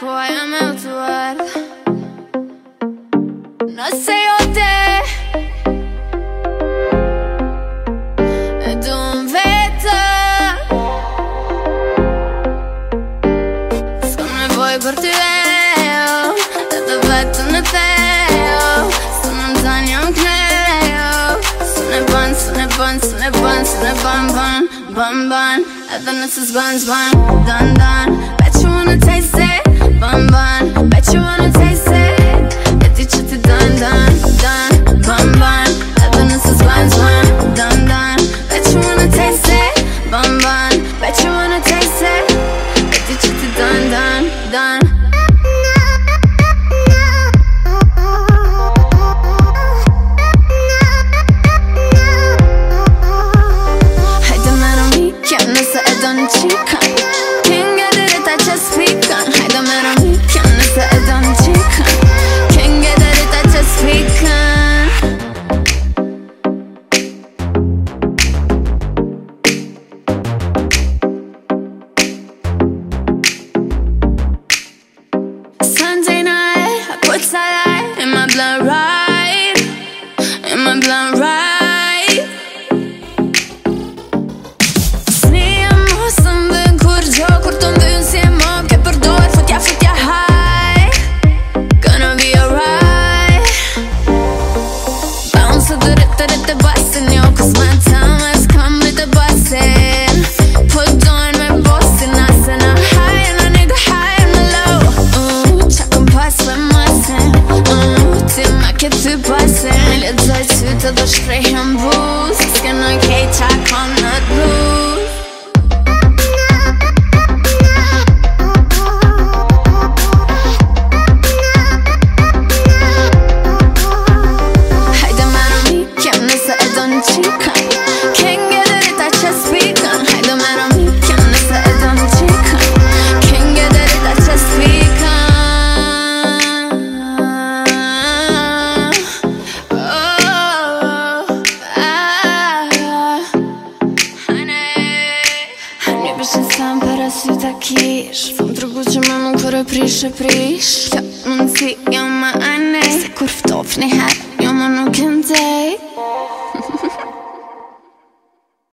poema tu guarda No sei o te Ed un vetto Siccome vuoi portiamo Da dove tu ne peo Sono un zanio un cleo. Sono bon, sono bon, sono bon, sono bon, bon Bon, bon, Evan, this is buns, bun, dun, dun Bet you wanna taste it. sun to come. Ты пасен, летать это до штрихенбург si ta kish. Fëm të rëgu që me më kërë prish e prish. Kjo më nësi, jo më anej Se kur ftof një her, jo më nuk e mdej